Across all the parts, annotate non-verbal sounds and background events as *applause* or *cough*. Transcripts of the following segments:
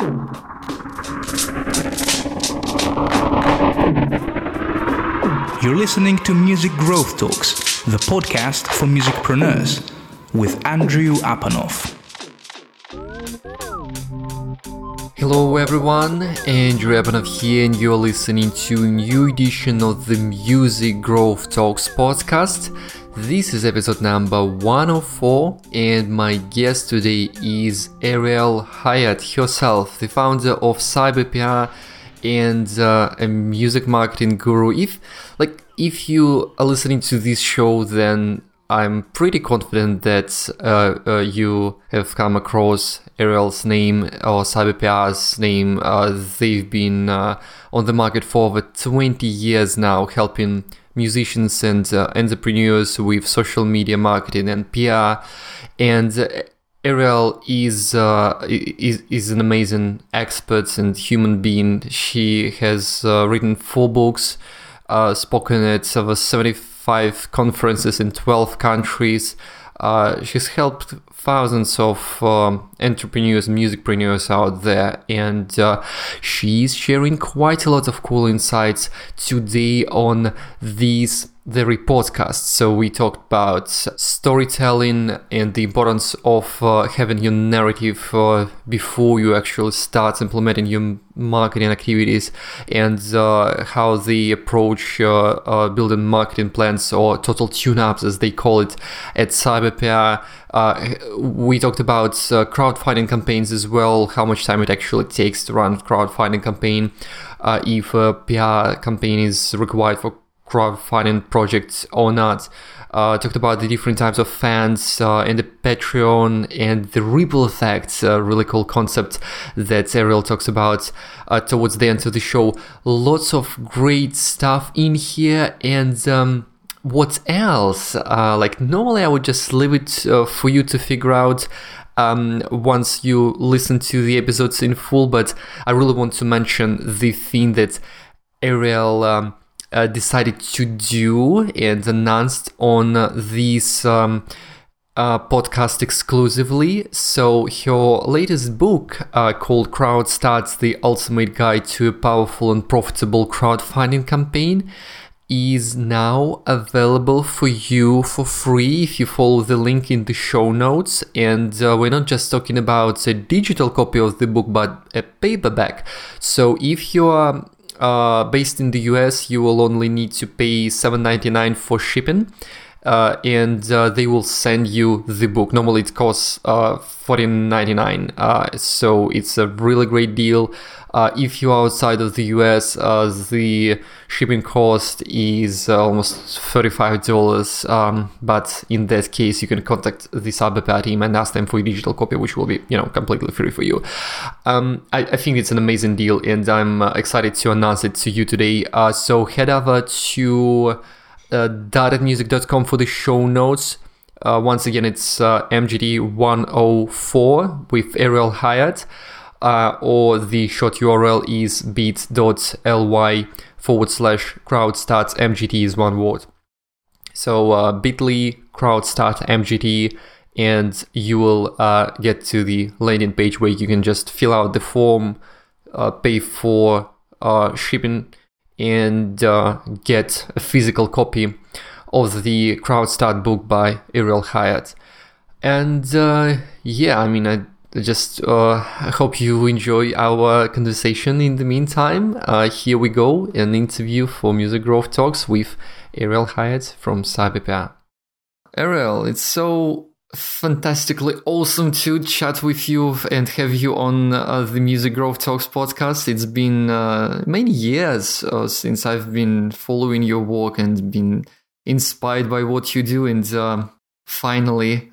You're listening to Music Growth Talks, the podcast for musicpreneurs, with Andrew Apanov. Hello everyone, Andrew Apanov here, and you're listening to a new edition of the Music Growth Talks podcast. This is episode number 104, and my guest today is Ariel Hyatt herself, the founder of CyberPR and uh, a music marketing guru. If like if you are listening to this show, then I'm pretty confident that uh, uh, you have come across Ariel's name or CyberPR's name. Uh, they've been uh, on the market for over 20 years now, helping musicians and uh, entrepreneurs with social media marketing and PR. And uh, Ariel is uh, is is an amazing expert and human being. She has uh, written four books, uh, spoken at over seventy five conferences in twelve countries. Uh, she's helped thousands of um, entrepreneurs, musicpreneurs out there, and uh, she's sharing quite a lot of cool insights today on these very podcast. So we talked about storytelling and the importance of uh, having your narrative uh, before you actually start implementing your marketing activities and uh, how they approach uh, uh, building marketing plans or total tune-ups as they call it at CyberPR. Uh, we talked about crowdfunding campaigns as well, how much time it actually takes to run a crowdfunding campaign. if a PR campaign is required for crowdfunding projects or not. Uh, talked about the different types of fans uh, and the Patreon and the ripple effects, a really cool concept that Ariel talks about uh, towards the end of the show. Lots of great stuff in here and. Um, what else? Uh, like normally, I would just leave it uh, for you to figure out um, once you listen to the episodes in full. But I really want to mention the thing that Ariel um, uh, decided to do and announced on this um, uh, podcast exclusively. So, her latest book uh, called Crowd Starts The Ultimate Guide to a Powerful and Profitable Crowdfunding Campaign is now available for you for free if you follow the link in the show notes. And uh, we're not just talking about a digital copy of the book, but a paperback. So if you are uh, based in the US, you will only need to pay $7.99 for shipping. Uh, and uh, they will send you the book. Normally, it costs uh, $14.99, uh, so it's a really great deal. Uh, if you're outside of the US, uh, the shipping cost is almost $35. Um, but in that case, you can contact the CyberPR team and ask them for a digital copy, which will be, you know, completely free for you. Um, I, I, think it's an amazing deal, and I'm excited to announce it to you today. so head over to uh, dottedmusic.com for the show notes. Uh, once again, it's uh, MGT 104 with Ariel Hyatt, uh, or the short URL is bit.ly forward slash crowdstart MGT is one word. So uh, bit.ly crowdstart MGT, and you will uh, get to the landing page where you can just fill out the form, uh, pay for uh, shipping and uh, get a physical copy of the Crowdstart book by Ariel Hyatt. And uh, yeah, I mean, I just uh, hope you enjoy our conversation in the meantime. Uh, here we go an interview for Music Growth Talks with Ariel Hyatt from CyberPR. Ariel, it's so fantastically awesome to chat with you and have you on uh, the Music Growth Talks podcast. It's been uh, many years uh, since I've been following your work and been inspired by what you do. And uh, finally,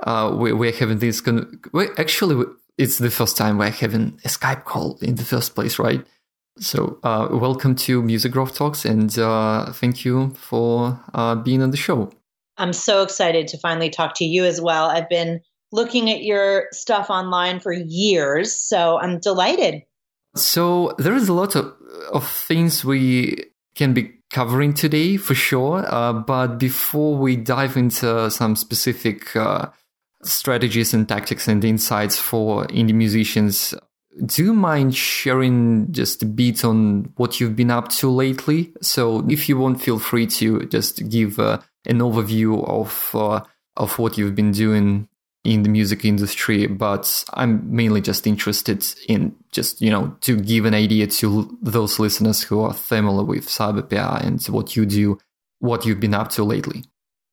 uh, we, we're having this. Con- actually, it's the first time we're having a Skype call in the first place, right? So, uh, welcome to Music Growth Talks and thank you for being on the show. I'm so excited to finally talk to you as well. I've been looking at your stuff online for years, so I'm delighted. So there is a lot of, of things we can be covering today for sure. Uh, but before we dive into some specific uh, strategies and tactics and insights for indie musicians, do you mind sharing just a bit on what you've been up to lately? So, if you want, feel free to just give an overview of uh, of what you've been doing in the music industry. But I'm mainly just interested in just you know to give an idea to those listeners who are familiar with CyberPR and what you do, what you've been up to lately.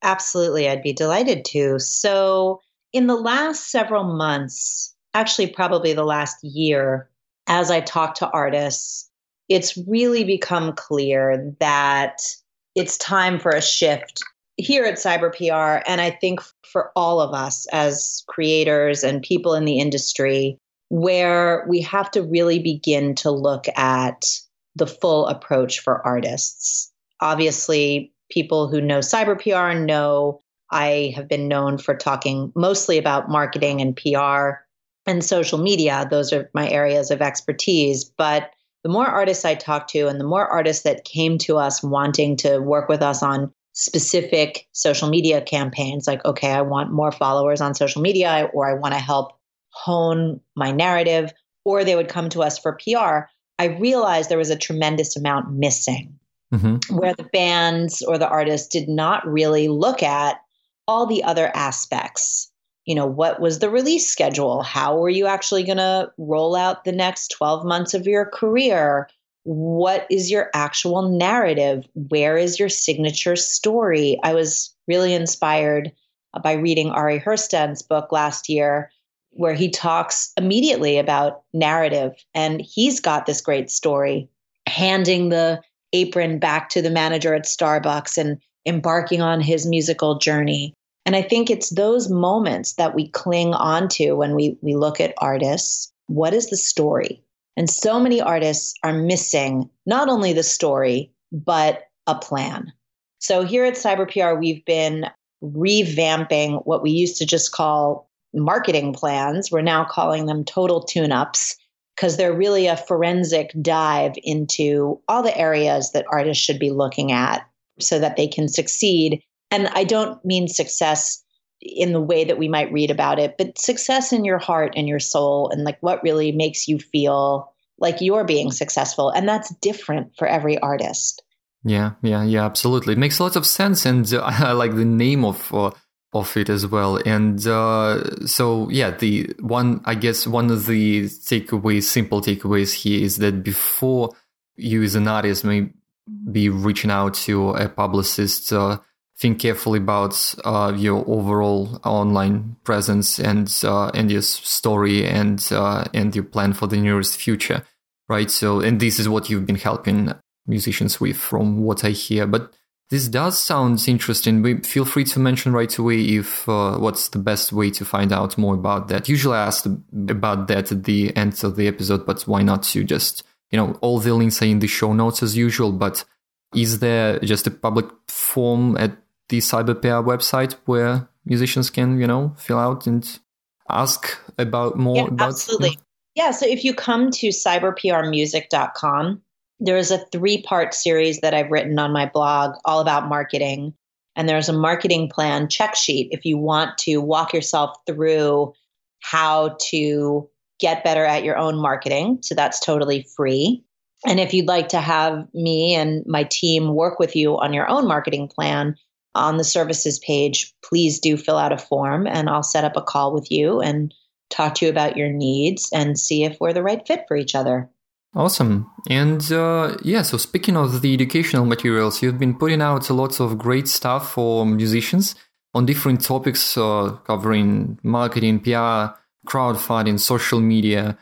Absolutely, I'd be delighted to. So, in the last several months, actually, probably the last year, as I talk to artists, it's really become clear that it's time for a shift here at Cyber PR. And I think for all of us as creators and people in the industry, where we have to really begin to look at the full approach for artists. Obviously, people who know cyber PR know I have been known for talking mostly about marketing and PR and social media. Those are my areas of expertise. But the more artists I talk to and the more artists that came to us wanting to work with us on specific social media campaigns, like, okay, I want more followers on social media, or I want to help hone my narrative, or they would come to us for PR, I realized there was a tremendous amount missing mm-hmm. where the bands or the artists did not really look at all the other aspects. You know, what was the release schedule? How were you actually going to roll out the next 12 months of your career? What is your actual narrative? Where is your signature story? I was really inspired by reading Ari Herstand's book last year, where he talks immediately about narrative. And he's got this great story handing the apron back to the manager at Starbucks and embarking on his musical journey. And I think it's those moments that we cling onto when we, we look at artists. What is the story? And so many artists are missing not only the story, but a plan. So here at CyberPR, we've been revamping what we used to just call marketing plans. We're now calling them total tune ups because they're really a forensic dive into all the areas that artists should be looking at so that they can succeed. And I don't mean success in the way that we might read about it, but success in your heart and your soul and like what really makes you feel like you're being successful. And that's different for every artist. Yeah, yeah, yeah, absolutely. It makes a lot of sense. And uh, *laughs* I like the name of uh, of it as well. And uh, so, yeah, the one, I guess, one of the takeaways, simple takeaways here is that before you as an artist may be reaching out to a publicist, uh, think carefully about uh, your overall online presence and uh, and your story and uh, and your plan for the nearest future, right? So, and this is what you've been helping musicians with, from what I hear, but this does sound interesting. Feel free to mention right away if uh, what's the best way to find out more about that. Usually I ask about that at the end of the episode, but why not to just, you know, all the links are in the show notes as usual, but is there just a public form at the CyberPR website where musicians can, you know, fill out and ask about more yeah, about absolutely. Know? Yeah, so if you come to cyberprmusic.com, there's a three part series that I've written on my blog all about marketing. And there's a marketing plan check sheet if you want to walk yourself through how to get better at your own marketing. So that's totally free. And if you'd like to have me and my team work with you on your own marketing plan on the services page, please do fill out a form and I'll set up a call with you and talk to you about your needs and see if we're the right fit for each other. Awesome. And uh, yeah, so speaking of the educational materials, you've been putting out lots of great stuff for musicians on different topics uh, covering marketing, PR, crowdfunding, social media.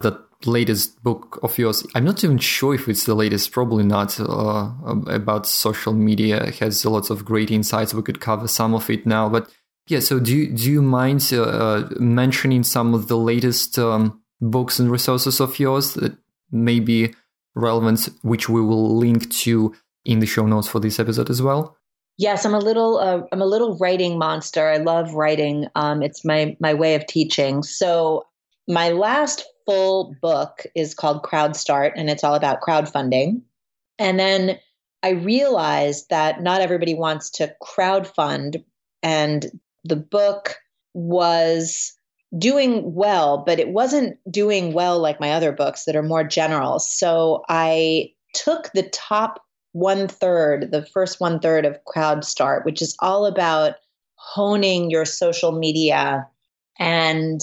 The latest book of yours, I'm not even sure if it's the latest, probably not, uh, about social media. It has lots of great insights. We could cover some of it now. But yeah, so do, you, do you mind uh, uh, mentioning some of the latest um, books and resources of yours that may be relevant, which we will link to in the show notes for this episode as well. Yes, I'm a little uh, I'm a little writing monster. I love writing. Um, it's my my way of teaching. So my last full book is called Crowd Start, and it's all about crowdfunding. And then I realized that not everybody wants to crowdfund, and the book was doing well, but it wasn't doing well like my other books that are more general. So I took the top one third, the first one third of Crowd Start, which is all about honing your social media. And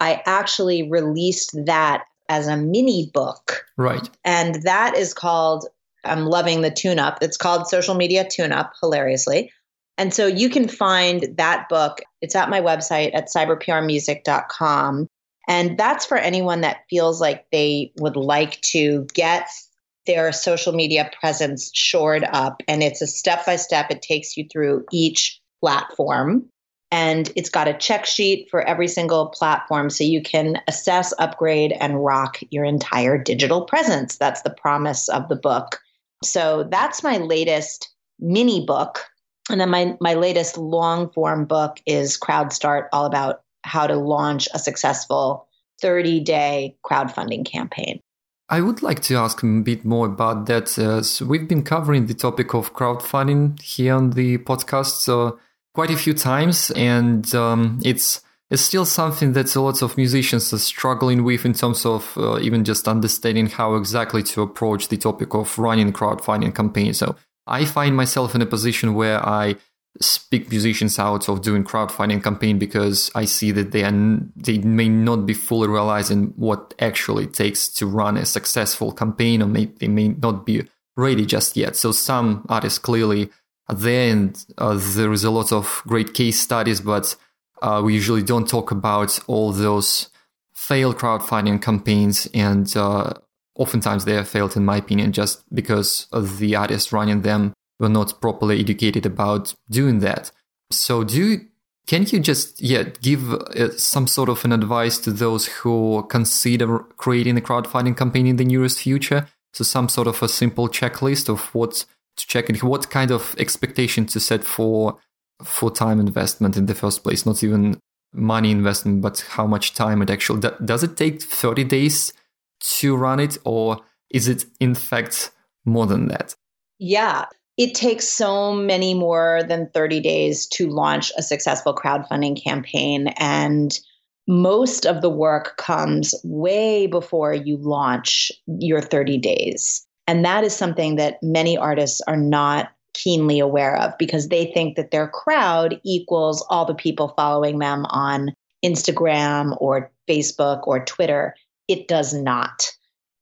I actually released that as a mini book. Right. And that is called, I'm loving the tune up. It's called Social Media Tune Up, hilariously. And so you can find that book. It's at my website at cyberprmusic.com. And that's for anyone that feels like they would like to get their social media presence shored up. And it's a step by step, it takes you through each platform. And it's got a check sheet for every single platform so you can assess, upgrade, and rock your entire digital presence. That's the promise of the book. So that's my latest mini book. And then my, my latest long form book is Crowd Start, all about how to launch a successful 30 day crowdfunding campaign. I would like to ask a bit more about that. Uh, so we've been covering the topic of crowdfunding here on the podcast uh, quite a few times, and um, it's it's still something that a lot of musicians are struggling with in terms of uh, even just understanding how exactly to approach the topic of running crowdfunding campaigns. So I find myself in a position where I speak musicians out of doing crowdfunding campaign because I see that they are, they may not be fully realizing what actually takes to run a successful campaign, or may, they may not be ready just yet. So some artists clearly are the end, uh, there is a lot of great case studies, but uh, we usually don't talk about all those failed crowdfunding campaigns, and uh, oftentimes they have failed, in my opinion, just because the artists running them were not properly educated about doing that. So do you, can you just yeah give uh, some sort of an advice to those who consider creating a crowdfunding campaign in the nearest future? So some sort of a simple checklist of what to check and what kind of expectation to set for for time investment in the first place, not even money investment, but how much time it actually does it take 30 days to run it or is it in fact more than that? Yeah, it takes so many more than 30 days to launch a successful crowdfunding campaign. And most of the work comes way before you launch your 30 days. And that is something that many artists are not keenly aware of because they think that their crowd equals all the people following them on Instagram or Facebook or Twitter. It does not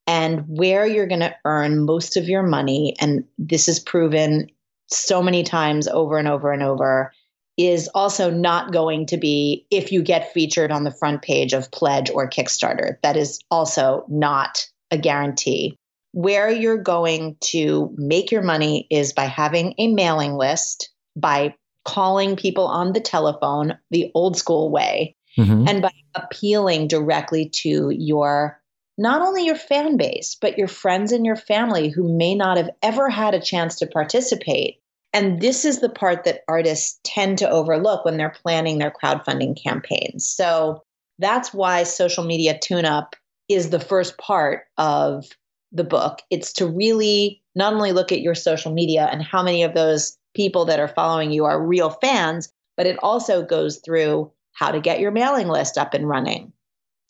and where you're going to earn most of your money, and this is proven so many times over and over and over, is also not going to be if you get featured on the front page of Pledge or Kickstarter. That is also not a guarantee. Where you're going to make your money is by having a mailing list, by calling people on the telephone the old school way, mm-hmm. and by appealing directly to your not only your fan base, but your friends and your family who may not have ever had a chance to participate. And this is the part that artists tend to overlook when they're planning their crowdfunding campaigns. So that's why social media tune up is the first part of the book. It's to really not only look at your social media and how many of those people that are following you are real fans, but it also goes through how to get your mailing list up and running,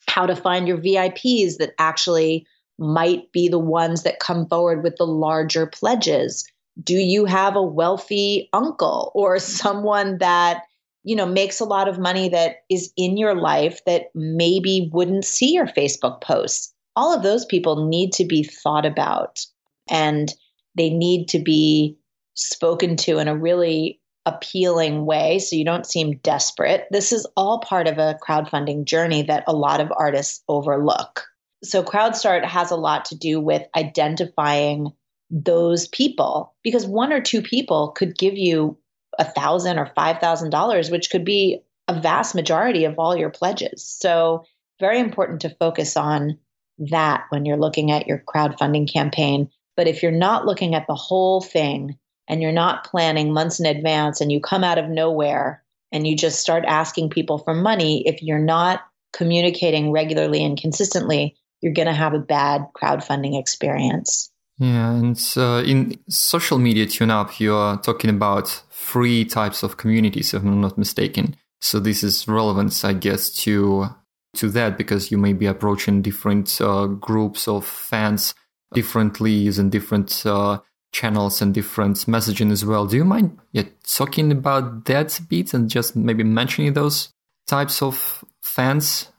how to find your VIPs that actually might be the ones that come forward with the larger pledges. Do you have a wealthy uncle or someone that you know makes a lot of money that is in your life that maybe wouldn't see your Facebook posts? All of those people need to be thought about and they need to be spoken to in a really appealing way so you don't seem desperate. This is all part of a crowdfunding journey that a lot of artists overlook. So, CrowdStart has a lot to do with identifying those people because one or two people could give you a thousand or five thousand dollars, which could be a vast majority of all your pledges. So, very important to focus on that when you're looking at your crowdfunding campaign. But if you're not looking at the whole thing, and you're not planning months in advance and you come out of nowhere and you just start asking people for money, if you're not communicating regularly and consistently, you're going to have a bad crowdfunding experience. Yeah, and in social media tune up, you're talking about three types of communities, if I'm not mistaken. So this is relevant, I guess, to to that because you may be approaching different uh, groups of fans differently using different uh, channels and different messaging as well. Do you mind yeah, talking about that a bit and just maybe mentioning those types of fans,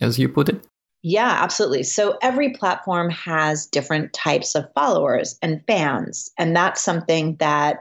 as you put it? Yeah, absolutely. So every platform has different types of followers and fans. And that's something that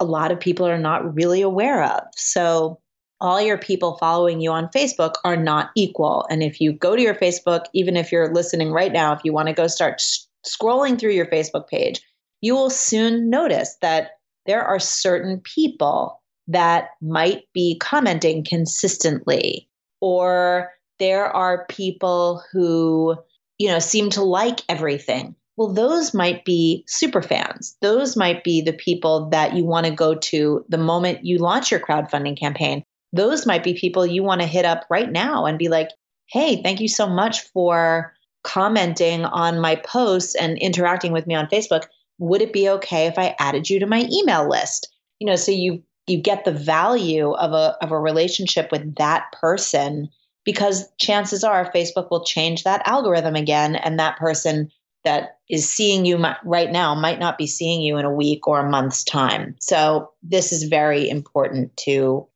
a lot of people are not really aware of. So all your people following you on Facebook are not equal. And if you go to your Facebook, even if you're listening right now, if you want to go start scrolling through your Facebook page, you will soon notice that there are certain people that might be commenting consistently, or there are people who, you know, seem to like everything. Well, those might be super fans. Those might be the people that you want to go to the moment you launch your crowdfunding campaign. Those might be people you want to hit up right now and be like, hey, thank you so much for commenting on my posts and interacting with me on Facebook would it be okay if I added you to my email list? You know, so you you get the value of a of a relationship with that person because chances are Facebook will change that algorithm again and that person that is seeing you right now might not be seeing you in a week or a month's time. So this is very important to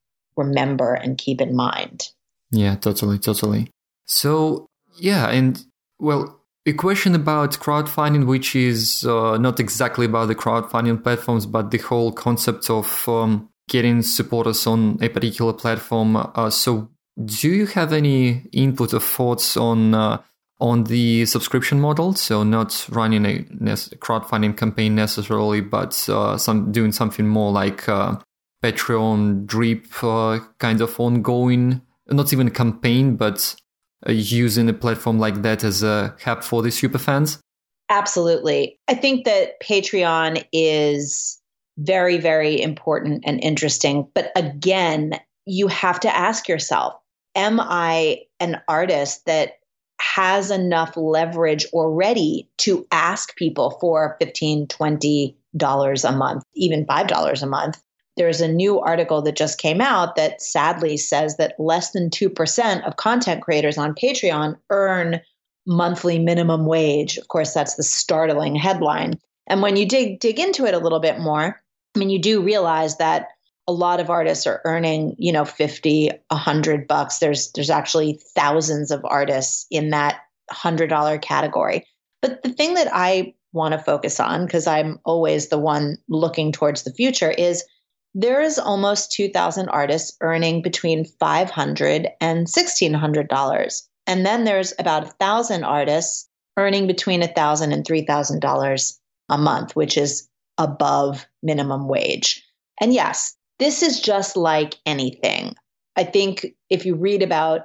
remember and keep in mind. Yeah, totally, totally. So, yeah, and well, a question about crowdfunding, which is uh, not exactly about the crowdfunding platforms, but the whole concept of um, getting supporters on a particular platform. Uh, so, do you have any input or thoughts on uh, on the subscription model? So, not running a crowdfunding campaign necessarily, but uh, some doing something more like uh, Patreon drip uh, kind of ongoing, not even a campaign, but uh, using a platform like that as a hub for the super fans? Absolutely. I think that Patreon is very, very important and interesting. But again, you have to ask yourself Am I an artist that has enough leverage already to ask people for 15 $20 a month, even $5 a month there's a new article that just came out that sadly says that less than 2% of content creators on Patreon earn monthly minimum wage. Of course, that's the startling headline. And when you dig dig into it a little bit more, I mean, you do realize that a lot of artists are earning, you know, 50, 100 bucks. There's there's actually thousands of artists in that $100 category. But the thing that I want to focus on because I'm always the one looking towards the future is there is almost 2,000 artists earning between $500 and $1,600. And then there's about 1,000 artists earning between $1,000 and $3,000 a month, which is above minimum wage. And yes, this is just like anything. I think if you read about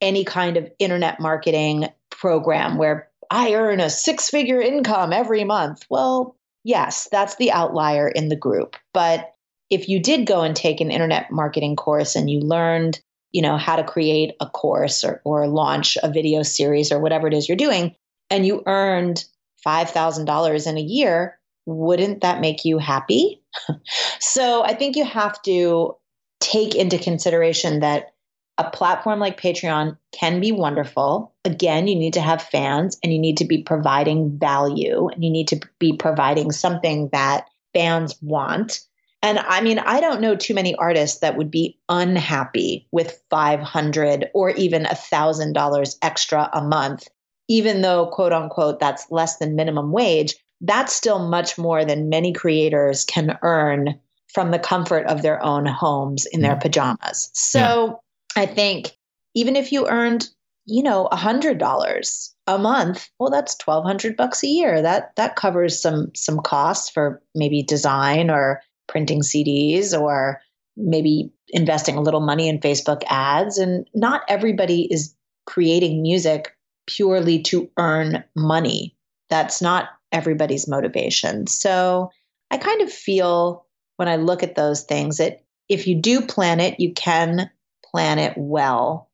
any kind of internet marketing program where I earn a six figure income every month, well, yes, that's the outlier in the group. But if you did go and take an internet marketing course and you learned, you know, how to create a course or, or launch a video series or whatever it is you're doing, and you earned $5,000 in a year, wouldn't that make you happy? *laughs* so I think you have to take into consideration that a platform like Patreon can be wonderful. Again, you need to have fans and you need to be providing value and you need to be providing something that fans want. And I mean, I don't know too many artists that would be unhappy with 500 or even $1,000 extra a month, even though, quote unquote, that's less than minimum wage. That's still much more than many creators can earn from the comfort of their own homes in their mm-hmm. pajamas. So yeah. I think even if you earned, you know, $100 a month, well, that's 1200 bucks a year. That that covers some some costs for maybe design or printing CDs or maybe investing a little money in Facebook ads. And not everybody is creating music purely to earn money. That's not everybody's motivation. So I kind of feel when I look at those things that if you do plan it, you can plan it well.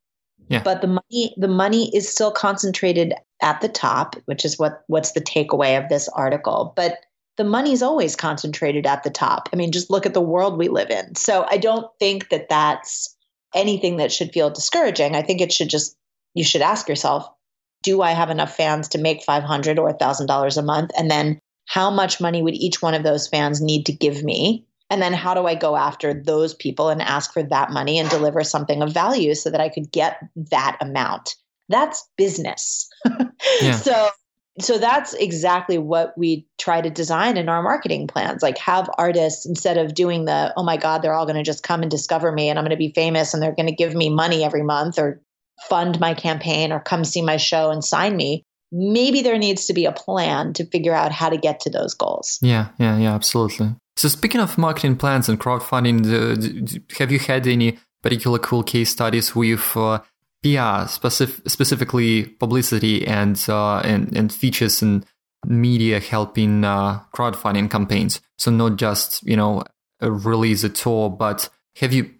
Yeah. But the money the money is still concentrated at the top, which is what what's the takeaway of this article. But the money's always concentrated at the top. I mean, just look at the world we live in. So I don't think that that's anything that should feel discouraging. I think it should just you should ask yourself, do I have enough fans to make 500 or $1,000 a month? And then how much money would each one of those fans need to give me? And then how do I go after those people and ask for that money and deliver something of value so that I could get that amount? That's business. *laughs* yeah. So so that's exactly what we try to design in our marketing plans like have artists instead of doing the oh my god they're all going to just come and discover me and i'm going to be famous and they're going to give me money every month or fund my campaign or come see my show and sign me maybe there needs to be a plan to figure out how to get to those goals. Yeah yeah yeah absolutely. So speaking of marketing plans and crowdfunding, have you had any particular cool case studies with uh, PR, specific, specifically publicity and, uh, and and features and media helping uh, crowdfunding campaigns? So not just you know release a tour, but have you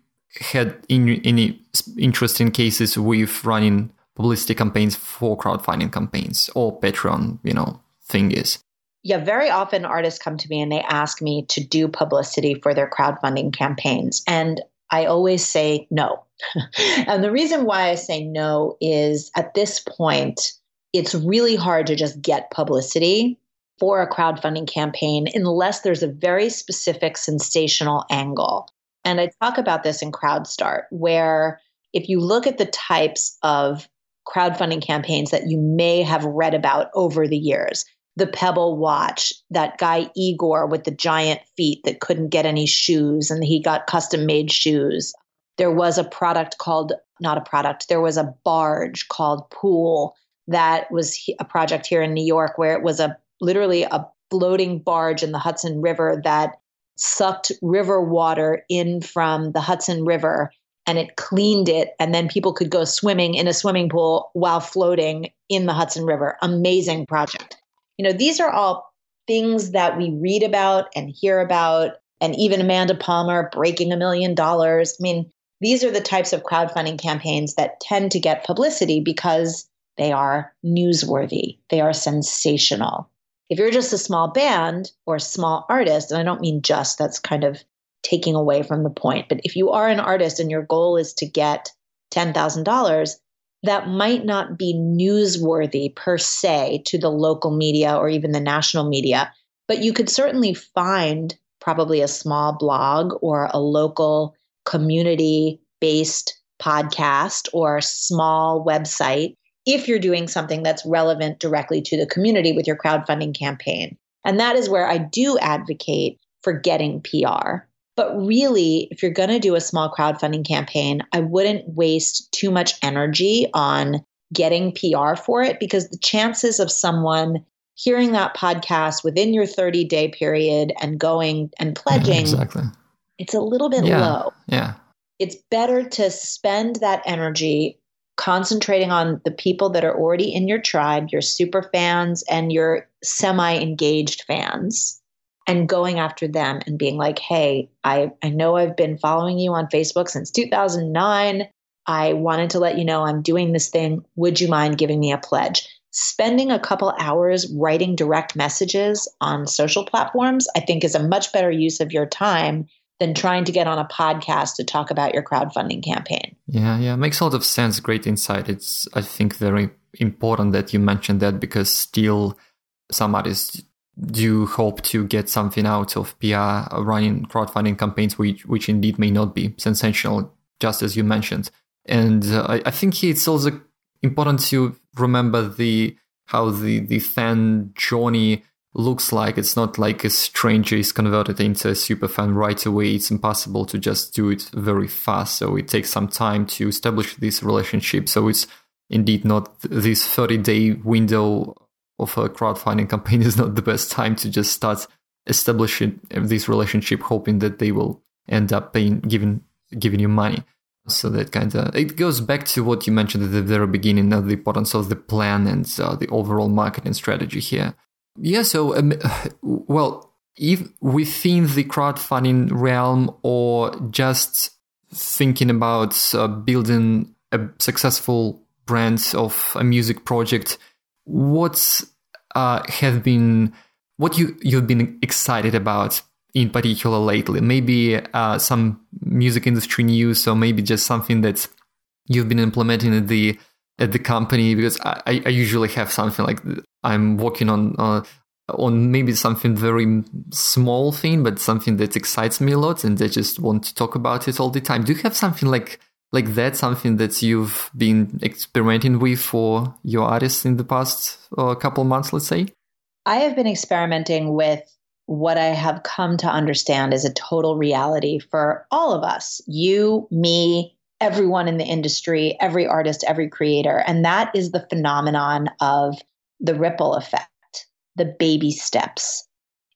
had any interesting cases with running publicity campaigns for crowdfunding campaigns or Patreon, you know, thing is? yeah, very often artists come to me and they ask me to do publicity for their crowdfunding campaigns. And I always say no. *laughs* and the reason why I say no is at this point, it's really hard to just get publicity for a crowdfunding campaign unless there's a very specific sensational angle. And I talk about this in CrowdStart, where if you look at the types of crowdfunding campaigns that you may have read about over the years, the Pebble watch, that guy Igor with the giant feet that couldn't get any shoes and he got custom made shoes. There was a product called, not a product, there was a barge called Pool that was a project here in New York where it was a literally a floating barge in the Hudson River that sucked river water in from the Hudson River and it cleaned it and then people could go swimming in a swimming pool while floating in the Hudson River. Amazing project. You know, these are all things that we read about and hear about, and even Amanda Palmer breaking a million dollars. I mean, these are the types of crowdfunding campaigns that tend to get publicity because they are newsworthy, they are sensational. If you're just a small band or a small artist, and I don't mean just, that's kind of taking away from the point, but if you are an artist and your goal is to get $10,000, that might not be newsworthy per se to the local media or even the national media, but you could certainly find probably a small blog or a local community based podcast or small website if you're doing something that's relevant directly to the community with your crowdfunding campaign. And that is where I do advocate for getting PR. But really, if you're going to do a small crowdfunding campaign, I wouldn't waste too much energy on getting PR for it because the chances of someone hearing that podcast within your 30 day period and going and *laughs* pledging exactly. it's a little bit yeah. low. yeah. It's better to spend that energy concentrating on the people that are already in your tribe your super fans and your semi engaged fans and going after them and being like, hey, I, I know I've been following you on Facebook since 2009. I wanted to let you know I'm doing this thing. Would you mind giving me a pledge? Spending a couple hours writing direct messages on social platforms, I think, is a much better use of your time than trying to get on a podcast to talk about your crowdfunding campaign. Yeah, yeah, makes a lot of sense. Great insight. It's, I think, very important that you mentioned that because still some artists do you hope to get something out of PR running crowdfunding campaigns, which, which indeed may not be sensational, just as you mentioned. And uh, I, I think it's also important to remember the how the, the fan journey looks like. It's not like a stranger is converted into a super fan right away. It's impossible to just do it very fast. So it takes some time to establish this relationship. So it's indeed not this 30 day window of a crowdfunding campaign *laughs* is not the best time to just start establishing this relationship, hoping that they will end up paying, giving, giving you money. So that kind of it goes back to what you mentioned at the very beginning of the importance of the plan and uh, the overall marketing strategy here. Yeah. So, um, *sighs* well, if within the crowdfunding realm or just thinking about uh, building a successful brand of a music project, what's uh, have been what you you've been excited about in particular lately? Maybe uh, some music industry news, or maybe just something that you've been implementing at the at the company because I, I usually have something like I'm working on uh, on maybe something very small thing, but something that excites me a lot, and I just want to talk about it all the time. Do you have something like like that? Something that you've been experimenting with for your artists in the past uh, couple months, let's say. I have been experimenting with what I have come to understand is a total reality for all of us you, me, everyone in the industry, every artist, every creator. And that is the phenomenon of the ripple effect, the baby steps.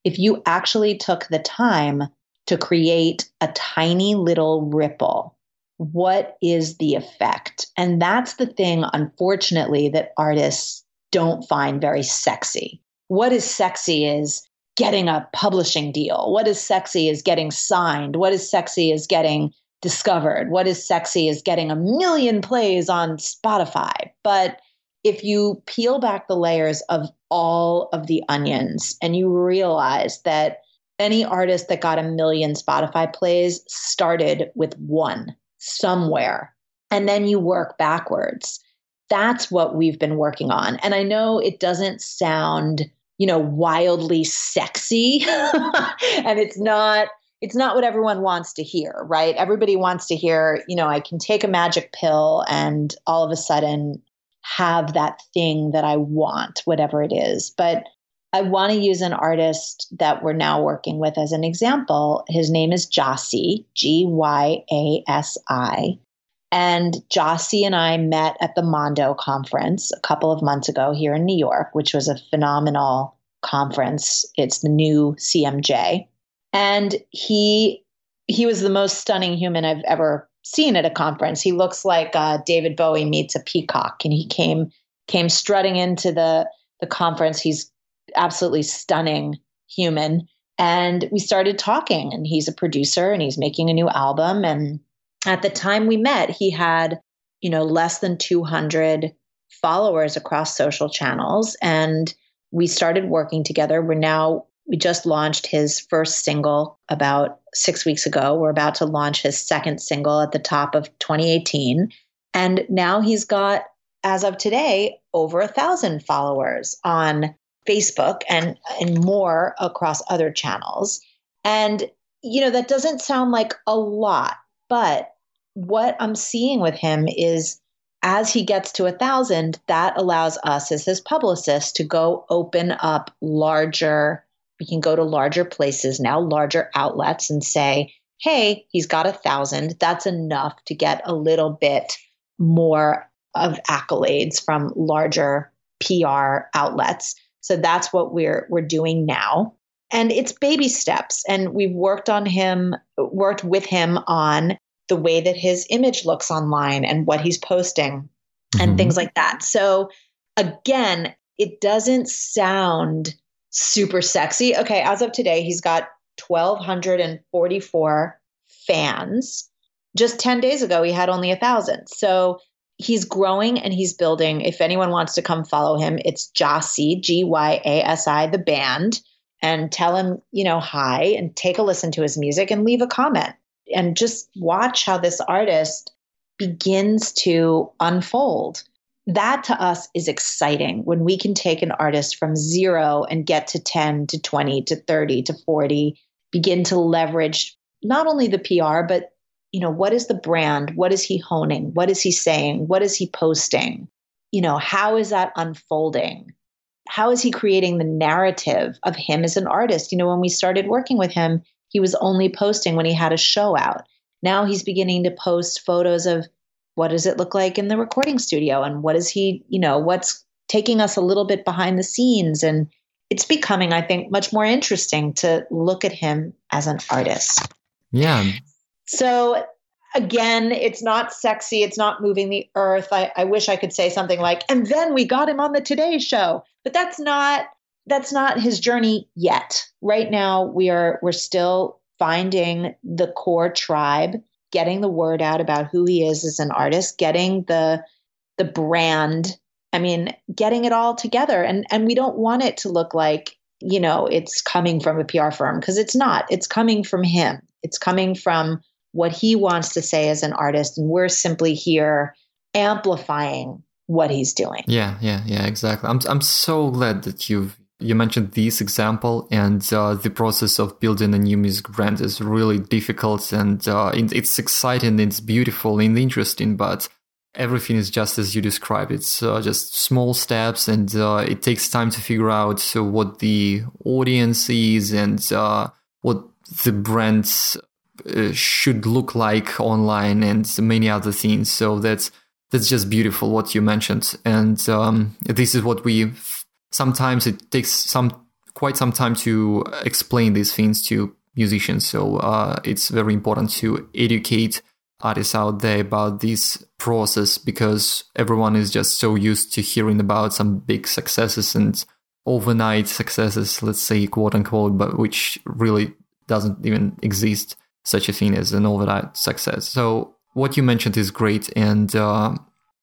If you actually took the time to create a tiny little ripple, what is the effect? And that's the thing, unfortunately, that artists don't find very sexy. What is sexy is getting a publishing deal. What is sexy is getting signed. What is sexy is getting discovered. What is sexy is getting a million plays on Spotify. But if you peel back the layers of all of the onions and you realize that any artist that got a million Spotify plays started with one somewhere, and then you work backwards. That's what we've been working on. And I know it doesn't sound, you know, wildly sexy *laughs* and it's not it's not what everyone wants to hear, right? Everybody wants to hear, you know, I can take a magic pill and all of a sudden have that thing that I want, whatever it is. But I want to use an artist that we're now working with as an example. His name is Gyasi, G Y A S I. And Gyasi and I met at the Mondo conference a couple of months ago here in New York, which was a phenomenal conference. It's the new CMJ and he he was the most stunning human I've ever seen at a conference. He looks like uh, David Bowie meets a peacock, and he came came strutting into the the conference. He's absolutely stunning human, and we started talking. And he's a producer, and he's making a new album. And at the time we met, he had you know less than two hundred followers across social channels, and we started working together. We're now we just launched his first single about six weeks ago. We're about to launch his second single at the top of 2018. And now he's got, as of today, over a thousand followers on Facebook and, and more across other channels. And, you know, that doesn't sound like a lot, but what I'm seeing with him is as he gets to a thousand, that allows us as his publicist to go open up larger we can go to larger places now, larger outlets, and say, hey, he's got a thousand. That's enough to get a little bit more of accolades from larger PR outlets. So that's what we're we're doing now. And it's baby steps. And we've worked on him, worked with him on the way that his image looks online and what he's posting mm-hmm. and things like that. So again, it doesn't sound super sexy. Okay, as of today, he's got 1,244 fans. Just 10 days ago, he had only a thousand. So he's growing and he's building. If anyone wants to come follow him, it's Gyasi, G Y A S I, the band, and tell him, you know, hi and take a listen to his music and leave a comment and just watch how this artist begins to unfold that to us is exciting when we can take an artist from zero and get to 10 to 20 to 30 to 40 begin to leverage not only the pr but you know what is the brand? What is he honing? What is he saying? What is he posting? You know how is that unfolding? How is he creating the narrative of him as an artist? You know when we started working with him he was only posting when he had a show out. Now he's beginning to post photos of what does it look like in the recording studio and what is he you know what's taking us a little bit behind the scenes. And it's becoming i think much more interesting to look at him as an artist. Yeah so again it's not sexy it's not moving the earth I, I wish i could say something like and then we got him on the today show but that's not that's not his journey yet right now we are we're still finding the core tribe getting the word out about who he is as an artist, getting the the brand, I mean, getting it all together. And and we don't want it to look like, you know, it's coming from a PR firm because it's not. It's coming from him. It's coming from what he wants to say as an artist and we're simply here amplifying what he's doing. Yeah, yeah, yeah, exactly. I'm I'm so glad that you've you mentioned this example and uh, the process of building a new music brand is really difficult and uh, it's exciting it's beautiful and interesting but everything is just as you describe it's uh, just small steps and uh, it takes time to figure out what the audience is and uh, what the brands uh, should look like online and many other things. So that's that's just beautiful what you mentioned. And um, this is what we sometimes it takes some quite some time to explain these things to musicians. So uh, it's very important to educate artists out there about this process because everyone is just so used to hearing about some big successes and overnight successes, let's say quote unquote, but which really doesn't even exist such a thing as an overnight success. So what you mentioned is great, and uh,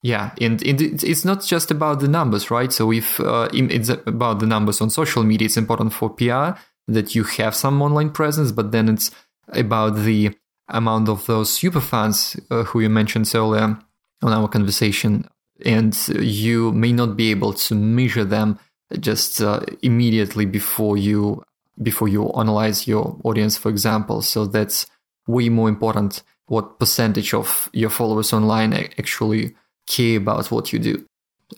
yeah, and it's not just about the numbers, right? So if uh, it's about the numbers on social media, it's important for PR that you have some online presence, but then it's about the amount of those super fans uh, who you mentioned earlier on our conversation, and you may not be able to measure them just uh, immediately before you before you analyze your audience, for example. So that's way more important. What percentage of your followers online actually care about what you do.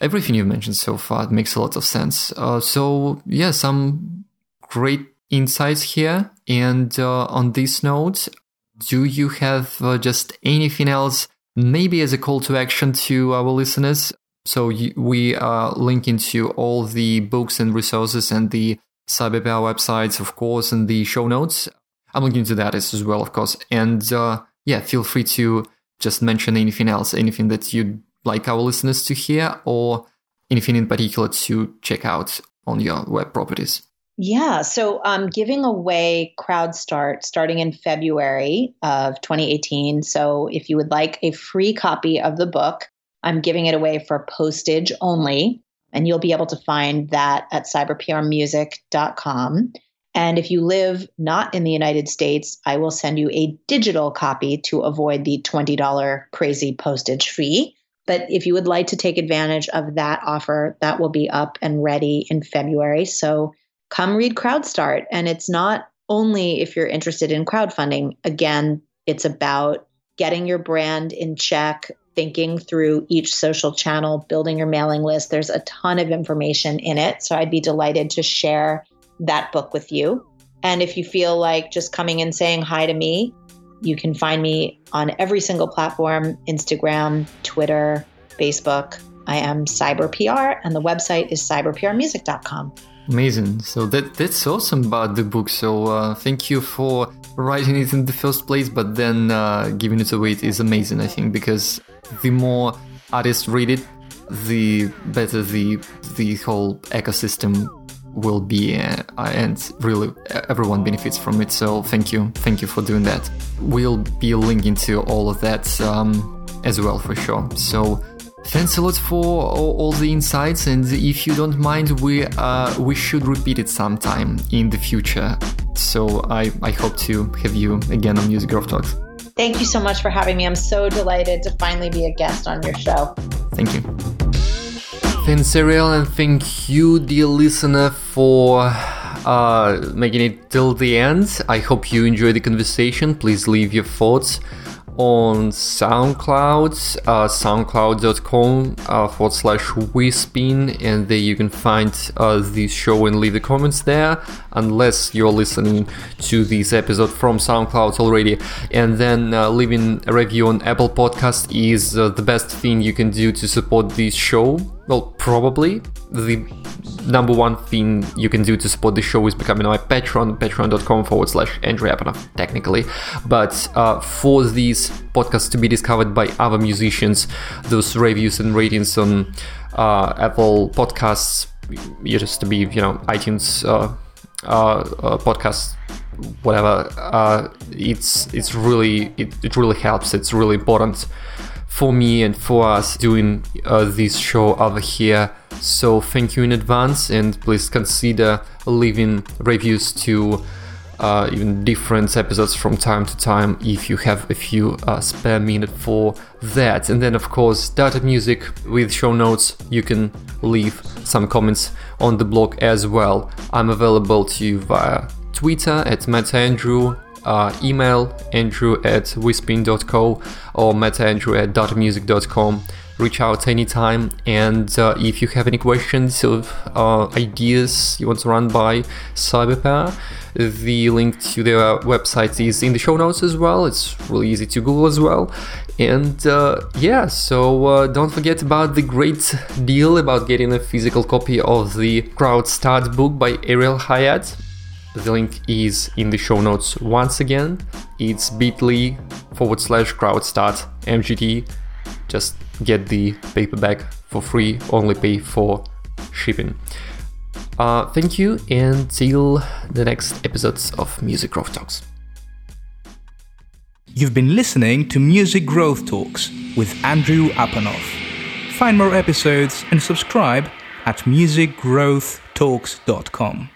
Everything you've mentioned so far makes a lot of sense. Uh, so, yeah, some great insights here. And uh, on this note, do you have uh, just anything else, maybe as a call to action to our listeners? So we are linking to all the books and resources and the CyberPR websites, of course, and the show notes. I'm looking into that as well, of course. And uh, yeah, feel free to just mention anything else, anything that you'd like our listeners to hear or anything in particular to check out on your web properties? Yeah, so I'm um, giving away CrowdStart starting in February of 2018. So if you would like a free copy of the book, I'm giving it away for postage only. And you'll be able to find that at cyberprmusic.com. And if you live not in the United States, I will send you a digital copy to avoid the $20 crazy postage fee. But if you would like to take advantage of that offer, that will be up and ready in February. So come read CrowdStart. And it's not only if you're interested in crowdfunding, again, it's about getting your brand in check, thinking through each social channel, building your mailing list. There's a ton of information in it. So I'd be delighted to share that book with you. And if you feel like just coming and saying hi to me, you can find me on every single platform Instagram, Twitter, Facebook. I am CyberPR, and the website is cyberprmusic.com. Amazing. So that that's awesome about the book. So uh, thank you for writing it in the first place, but then uh, giving it away is amazing. I think because the more artists read it, the better the the whole ecosystem will be uh, and really everyone benefits from it. So thank you thank you for doing that. We'll be linking to all of that um, as well for sure. So thanks a lot for all, all, the insights and if you don't mind we uh, we should repeat it sometime in the future. So i i hope to have you again on music growth talks. Thank you so much for having me. I'm so delighted to finally be a guest on your show. Thank you Thanks Ariel and thank you dear listener for uh, making it till the end. I hope you enjoyed the conversation. Please leave your thoughts on SoundCloud, uh, soundcloud.com uh, forward slash Wispin, and there you can find uh, this show and leave the comments there, unless you're listening to this episode from SoundCloud already. And then uh, leaving a review on Apple Podcast is uh, the best thing you can do to support this show. Well, probably the number one thing you can do to support the show is becoming my patron, patreon.com forward slash Andrew Apanov, technically. But uh, for these podcasts to be discovered by other musicians, those reviews and ratings on uh, Apple Podcasts used to be, you know, iTunes uh, uh, uh podcasts whatever uh, it's it's really it, it really helps it's really important for me and for us doing uh, this show over here. So thank you in advance and please consider leaving reviews to uh, even different episodes from time to time if you have a few uh, spare minute for that. And then, of course, Dotted Music with show notes. You can leave some comments on the blog as well. I'm available to you via Twitter at MetaAndrew, uh, email andrew at wispin.co or metaandrew at dottedmusic.com reach out anytime. And uh, if you have any questions or uh, ideas you want to run by CyberPR, the link to their website is in the show notes as well. It's really easy to Google as well. And uh, yeah, so uh, don't forget about the great deal about getting a physical copy of the Crowd Start book by Ariel Hyatt. The link is in the show notes once again. It's bit.ly forward slash crowd start MGT. Just get the paperback for free, only pay for shipping. Uh, thank you, and till the next episodes of Music Growth Talks. You've been listening to Music Growth Talks with Andrew Apanov. Find more episodes and subscribe at musicgrowthtalks.com.